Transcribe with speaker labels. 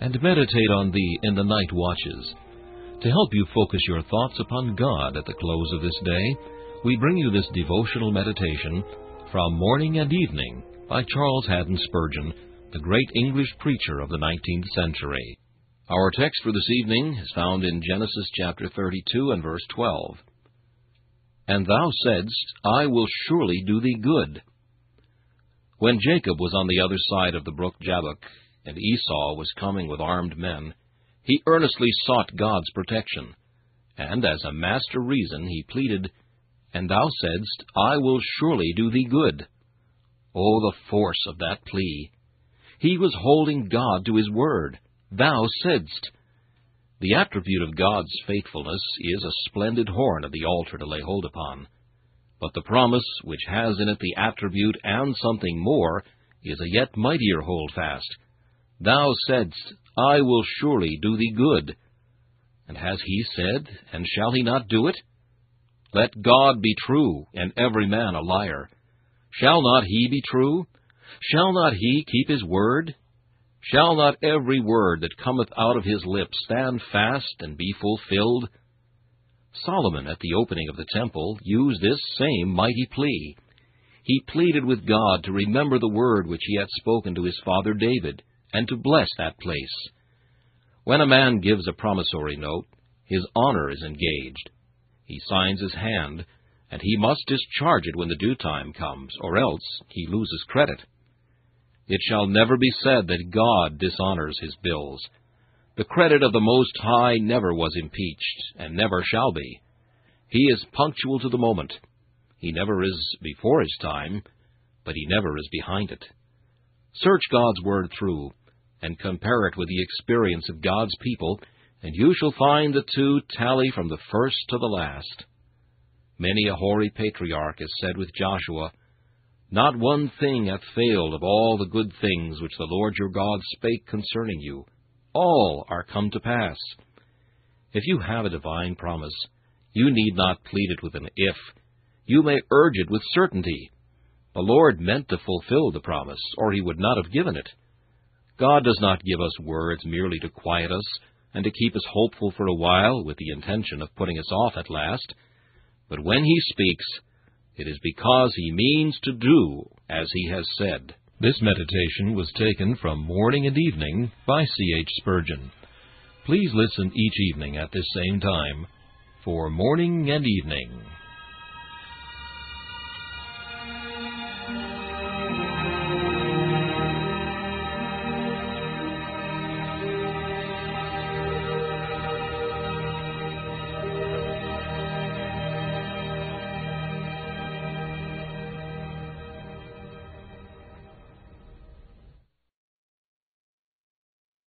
Speaker 1: and meditate on thee in the night watches. To help you focus your thoughts upon God at the close of this day, we bring you this devotional meditation from Morning and Evening by Charles Haddon Spurgeon, the great English preacher of the 19th century. Our text for this evening is found in Genesis chapter 32 and verse 12. And thou saidst, I will surely do thee good. When Jacob was on the other side of the brook Jabbok, and Esau was coming with armed men, he earnestly sought God's protection. And as a master reason he pleaded, And thou saidst, I will surely do thee good. Oh, the force of that plea! He was holding God to his word. Thou saidst. The attribute of God's faithfulness is a splendid horn of the altar to lay hold upon. But the promise, which has in it the attribute and something more, is a yet mightier holdfast Thou saidst, I will surely do thee good. And has he said, and shall he not do it? Let God be true, and every man a liar. Shall not he be true? Shall not he keep his word? Shall not every word that cometh out of his lips stand fast and be fulfilled? Solomon, at the opening of the temple, used this same mighty plea. He pleaded with God to remember the word which he had spoken to his father David and to bless that place. When a man gives a promissory note, his honor is engaged. He signs his hand, and he must discharge it when the due time comes, or else he loses credit. It shall never be said that God dishonors his bills. The credit of the Most High never was impeached, and never shall be. He is punctual to the moment. He never is before his time, but he never is behind it. Search God's Word through, and compare it with the experience of God's people, and you shall find the two tally from the first to the last. Many a hoary patriarch has said with Joshua, Not one thing hath failed of all the good things which the Lord your God spake concerning you. All are come to pass. If you have a divine promise, you need not plead it with an if. You may urge it with certainty. The Lord meant to fulfill the promise, or he would not have given it. God does not give us words merely to quiet us and to keep us hopeful for a while with the intention of putting us off at last. But when he speaks, it is because he means to do as he has said. This meditation was taken from Morning and Evening by C. H. Spurgeon. Please listen each evening at this same time for Morning and Evening.